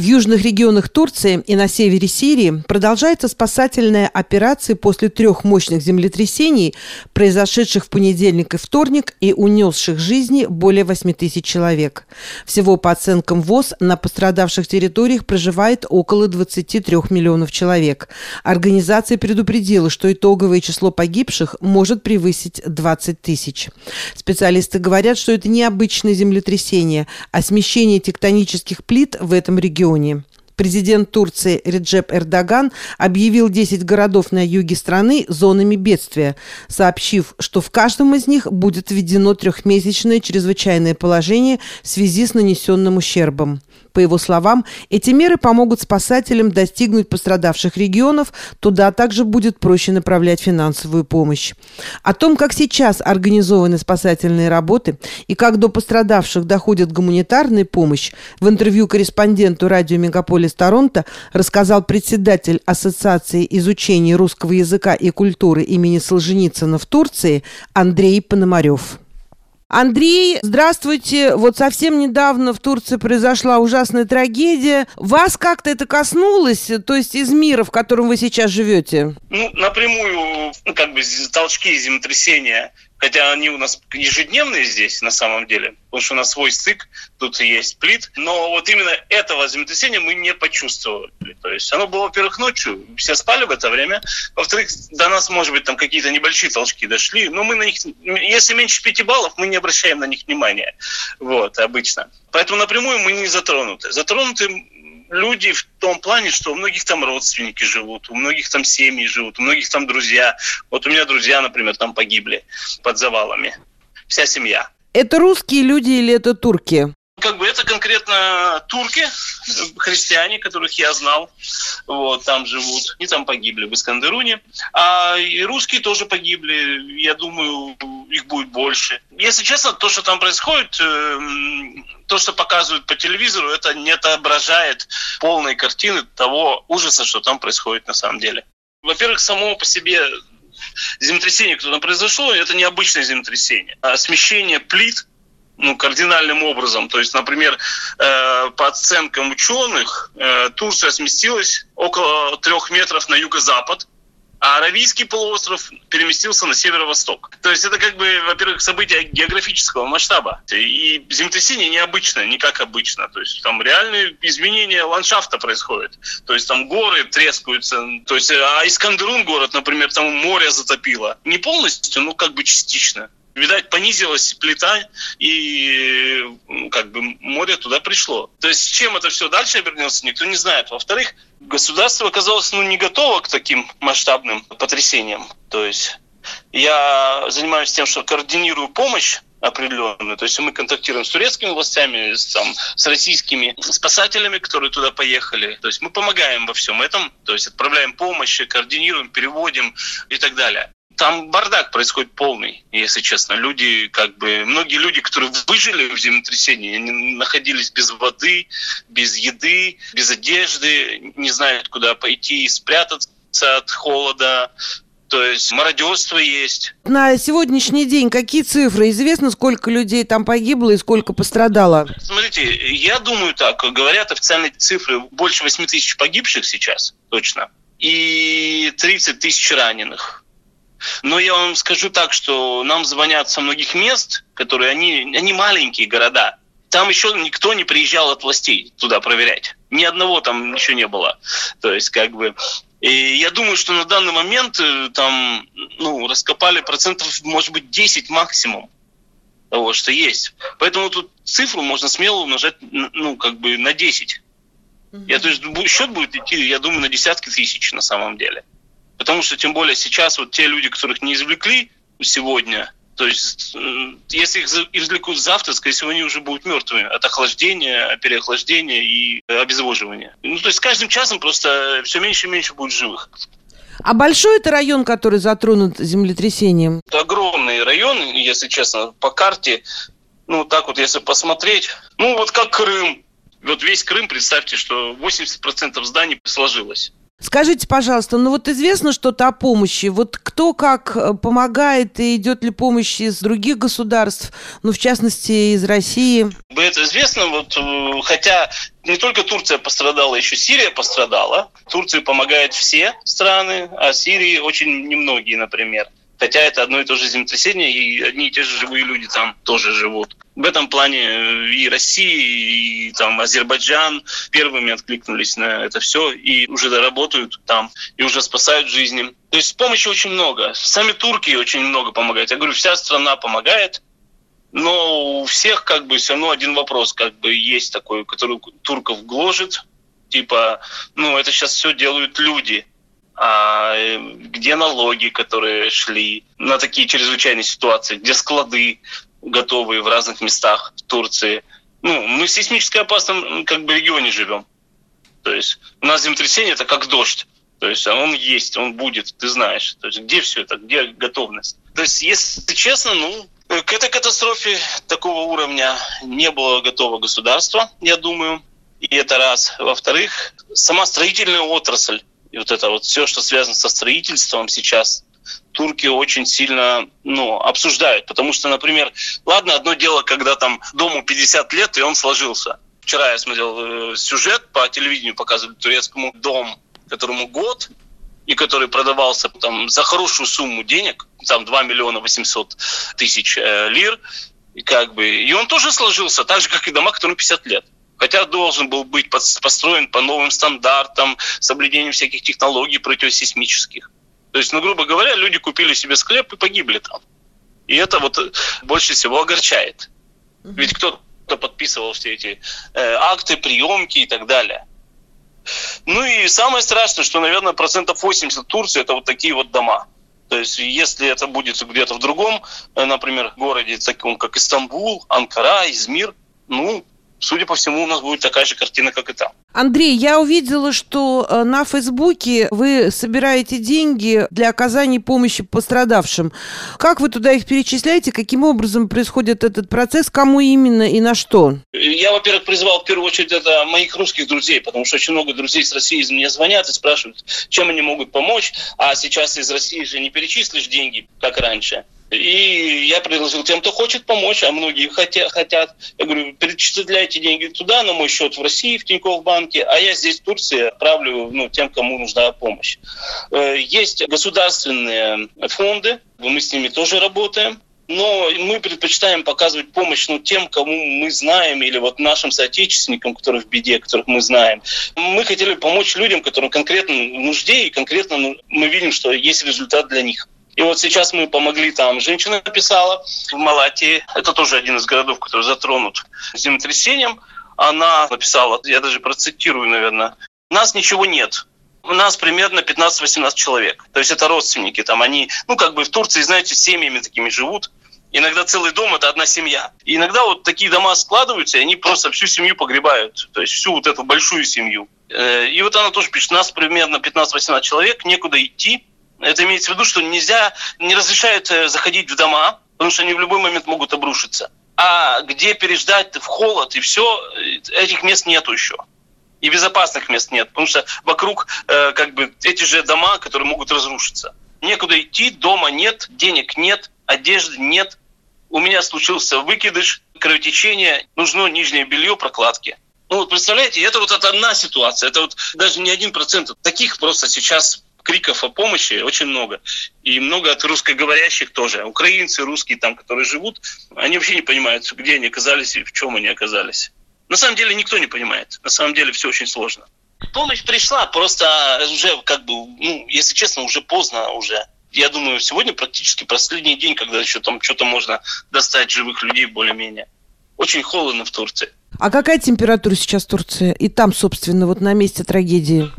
В южных регионах Турции и на севере Сирии продолжается спасательная операция после трех мощных землетрясений, произошедших в понедельник и вторник и унесших жизни более 8 тысяч человек. Всего по оценкам ВОЗ на пострадавших территориях проживает около 23 миллионов человек. Организация предупредила, что итоговое число погибших может превысить 20 тысяч. Специалисты говорят, что это необычное землетрясение, а смещение тектонических плит в этом регионе регионе. Президент Турции Реджеп Эрдоган объявил 10 городов на юге страны зонами бедствия, сообщив, что в каждом из них будет введено трехмесячное чрезвычайное положение в связи с нанесенным ущербом. По его словам, эти меры помогут спасателям достигнуть пострадавших регионов, туда также будет проще направлять финансовую помощь. О том, как сейчас организованы спасательные работы и как до пострадавших доходит гуманитарная помощь, в интервью корреспонденту радио «Мегаполис Торонто» рассказал председатель Ассоциации изучения русского языка и культуры имени Солженицына в Турции Андрей Пономарев. Андрей, здравствуйте. Вот совсем недавно в Турции произошла ужасная трагедия. Вас как-то это коснулось, то есть из мира, в котором вы сейчас живете? Ну, напрямую, ну, как бы толчки землетрясения Хотя они у нас ежедневные здесь на самом деле, потому что у нас свой стык, тут есть плит. Но вот именно этого землетрясения мы не почувствовали. То есть оно было, во-первых, ночью, все спали в это время. Во-вторых, до нас, может быть, там какие-то небольшие толчки дошли. Но мы на них, если меньше пяти баллов, мы не обращаем на них внимания. Вот, обычно. Поэтому напрямую мы не затронуты. Затронуты люди в том плане, что у многих там родственники живут, у многих там семьи живут, у многих там друзья. Вот у меня друзья, например, там погибли под завалами. Вся семья. Это русские люди или это турки? Это конкретно турки, христиане, которых я знал, вот, там живут, и там погибли в Искандеруне. А и русские тоже погибли, я думаю, их будет больше. Если честно, то, что там происходит, эм, то, что показывают по телевизору, это не отображает полной картины того ужаса, что там происходит на самом деле. Во-первых, само по себе землетрясение, которое произошло, это необычное землетрясение. А смещение плит ну, кардинальным образом. То есть, например, э, по оценкам ученых, э, Турция сместилась около трех метров на юго-запад, а Аравийский полуостров переместился на северо-восток. То есть это как бы, во-первых, событие географического масштаба. И землетрясение необычное, не как обычно. То есть там реальные изменения ландшафта происходят. То есть там горы трескаются. То есть, а Искандерун город, например, там море затопило. Не полностью, но как бы частично видать, понизилась плита, и ну, как бы море туда пришло. То есть, чем это все дальше обернется, никто не знает. Во-вторых, государство оказалось ну, не готово к таким масштабным потрясениям. То есть, я занимаюсь тем, что координирую помощь определенную. То есть мы контактируем с турецкими властями, с, там, с российскими спасателями, которые туда поехали. То есть мы помогаем во всем этом, то есть отправляем помощь, координируем, переводим и так далее там бардак происходит полный, если честно. Люди, как бы, многие люди, которые выжили в землетрясении, они находились без воды, без еды, без одежды, не знают, куда пойти спрятаться от холода. То есть мародерство есть. На сегодняшний день какие цифры? Известно, сколько людей там погибло и сколько пострадало? Смотрите, я думаю так. Говорят официальные цифры. Больше 8 тысяч погибших сейчас, точно. И 30 тысяч раненых. Но я вам скажу так, что нам звонят со многих мест, которые они, они маленькие города. Там еще никто не приезжал от властей туда проверять. Ни одного там еще не было. То есть, как бы, и я думаю, что на данный момент э, там, ну, раскопали процентов, может быть, 10 максимум того, что есть. Поэтому тут цифру можно смело умножать, ну, как бы на 10. Угу. Я, то есть счет будет идти, я думаю, на десятки тысяч на самом деле. Потому что тем более сейчас вот те люди, которых не извлекли сегодня, то есть э, если их извлекут завтра, скорее всего, они уже будут мертвыми от охлаждения, переохлаждения и обезвоживания. Ну, то есть с каждым часом просто все меньше и меньше будет живых. А большой это район, который затронут землетрясением? Это огромный район, если честно, по карте. Ну, так вот, если посмотреть, ну, вот как Крым. Вот весь Крым, представьте, что 80% зданий сложилось. Скажите, пожалуйста, ну вот известно что-то о помощи. Вот кто как э, помогает и идет ли помощь из других государств, ну в частности из России? Это известно, вот, э, хотя не только Турция пострадала, еще Сирия пострадала. Турции помогают все страны, а Сирии очень немногие, например. Хотя это одно и то же землетрясение, и одни и те же живые люди там тоже живут. В этом плане э, и Россия, и там Азербайджан первыми откликнулись на это все и уже доработают там, и уже спасают жизни. То есть помощи очень много. Сами турки очень много помогают. Я говорю, вся страна помогает, но у всех как бы все равно один вопрос как бы есть такой, который турков гложет. Типа, ну это сейчас все делают люди где налоги, которые шли на такие чрезвычайные ситуации, где склады готовые в разных местах в Турции. Ну, мы в сейсмически опасном как бы регионе живем. То есть у нас землетрясение это как дождь. То есть он есть, он будет, ты знаешь. То есть где все это, где готовность? То есть, если честно, ну, к этой катастрофе такого уровня не было готово государство, я думаю. И это раз. Во-вторых, сама строительная отрасль и вот это вот все, что связано со строительством сейчас, турки очень сильно ну, обсуждают. Потому что, например, ладно, одно дело, когда там дому 50 лет, и он сложился. Вчера я смотрел э, сюжет по телевидению, показывали турецкому дом, которому год, и который продавался там за хорошую сумму денег, там 2 миллиона 800 тысяч э, лир, и как бы, и он тоже сложился, так же, как и дома, которым 50 лет хотя должен был быть построен по новым стандартам, соблюдением всяких технологий противосейсмических. То есть, ну, грубо говоря, люди купили себе склеп и погибли там. И это вот больше всего огорчает. Ведь кто-то подписывал все эти э, акты, приемки и так далее. Ну и самое страшное, что, наверное, процентов 80 Турции это вот такие вот дома. То есть, если это будет где-то в другом, э, например, городе, таком как Истамбул, Анкара, Измир, ну, судя по всему, у нас будет такая же картина, как и там. Андрей, я увидела, что э, на Фейсбуке вы собираете деньги для оказания помощи пострадавшим. Как вы туда их перечисляете? Каким образом происходит этот процесс? Кому именно и на что? Я, во-первых, призвал в первую очередь это моих русских друзей, потому что очень много друзей из России из меня звонят и спрашивают, чем они могут помочь. А сейчас из России же не перечислишь деньги, как раньше. И я предложил тем, кто хочет помочь, а многие хотят. хотят. Я говорю, перечисляйте деньги туда, на мой счет в России, в Тинькофф банке, а я здесь, в Турции, отправлю ну, тем, кому нужна помощь. Э, есть государственные фонды, мы с ними тоже работаем. Но мы предпочитаем показывать помощь ну, тем, кому мы знаем, или вот нашим соотечественникам, которые в беде, которых мы знаем. Мы хотели помочь людям, которым конкретно нужде, и конкретно ну, мы видим, что есть результат для них. И вот сейчас мы помогли там. Женщина написала в Малатии, это тоже один из городов, который затронут землетрясением. Она написала, я даже процитирую, наверное, «У нас ничего нет, у нас примерно 15-18 человек. То есть это родственники там, они, ну как бы в Турции, знаете, семьями такими живут. Иногда целый дом – это одна семья. И иногда вот такие дома складываются, и они просто всю семью погребают. То есть всю вот эту большую семью. Э, и вот она тоже пишет, нас примерно 15-18 человек, некуда идти, это имеется в виду, что нельзя, не разрешают э, заходить в дома, потому что они в любой момент могут обрушиться. А где переждать в холод и все, э, этих мест нету еще. И безопасных мест нет, потому что вокруг э, как бы эти же дома, которые могут разрушиться. Некуда идти, дома нет, денег нет, одежды нет. У меня случился выкидыш, кровотечение, нужно нижнее белье, прокладки. Ну вот представляете, это вот это одна ситуация, это вот даже не один процент. Таких просто сейчас криков о помощи очень много. И много от русскоговорящих тоже. Украинцы, русские там, которые живут, они вообще не понимают, где они оказались и в чем они оказались. На самом деле никто не понимает. На самом деле все очень сложно. Помощь пришла, просто уже как бы, ну, если честно, уже поздно уже. Я думаю, сегодня практически последний день, когда еще там что-то можно достать живых людей более-менее. Очень холодно в Турции. А какая температура сейчас в Турции? И там, собственно, вот на месте трагедии?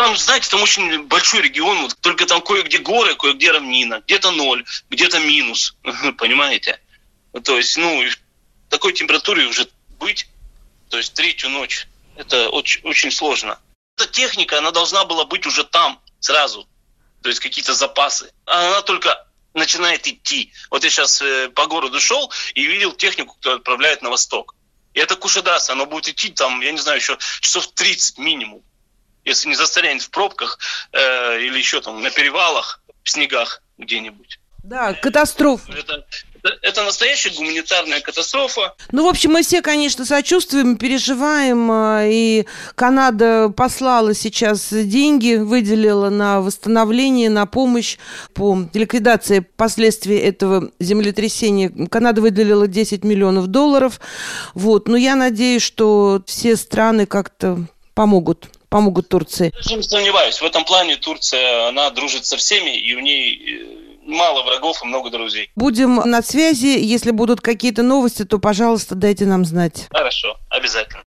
Там, знаете, там очень большой регион, вот, только там кое-где горы, кое-где равнина, где-то ноль, где-то минус, понимаете? То есть, ну, такой температуре уже быть, то есть третью ночь, это очень, очень сложно. Эта техника, она должна была быть уже там сразу, то есть какие-то запасы. Она только начинает идти. Вот я сейчас э, по городу шел и видел технику, которая отправляет на восток. И это Кушадас, оно будет идти там, я не знаю, еще часов 30 минимум. Если не застрянет в пробках э, или еще там на перевалах, в снегах где-нибудь. Да, катастрофа. Это, это настоящая гуманитарная катастрофа. Ну, в общем, мы все, конечно, сочувствуем, переживаем. А, и Канада послала сейчас деньги, выделила на восстановление, на помощь по ликвидации последствий этого землетрясения. Канада выделила 10 миллионов долларов. Вот. Но я надеюсь, что все страны как-то помогут помогут Турции. Я не сомневаюсь. В этом плане Турция, она дружит со всеми, и у ней э, мало врагов и много друзей. Будем на связи. Если будут какие-то новости, то, пожалуйста, дайте нам знать. Хорошо, обязательно.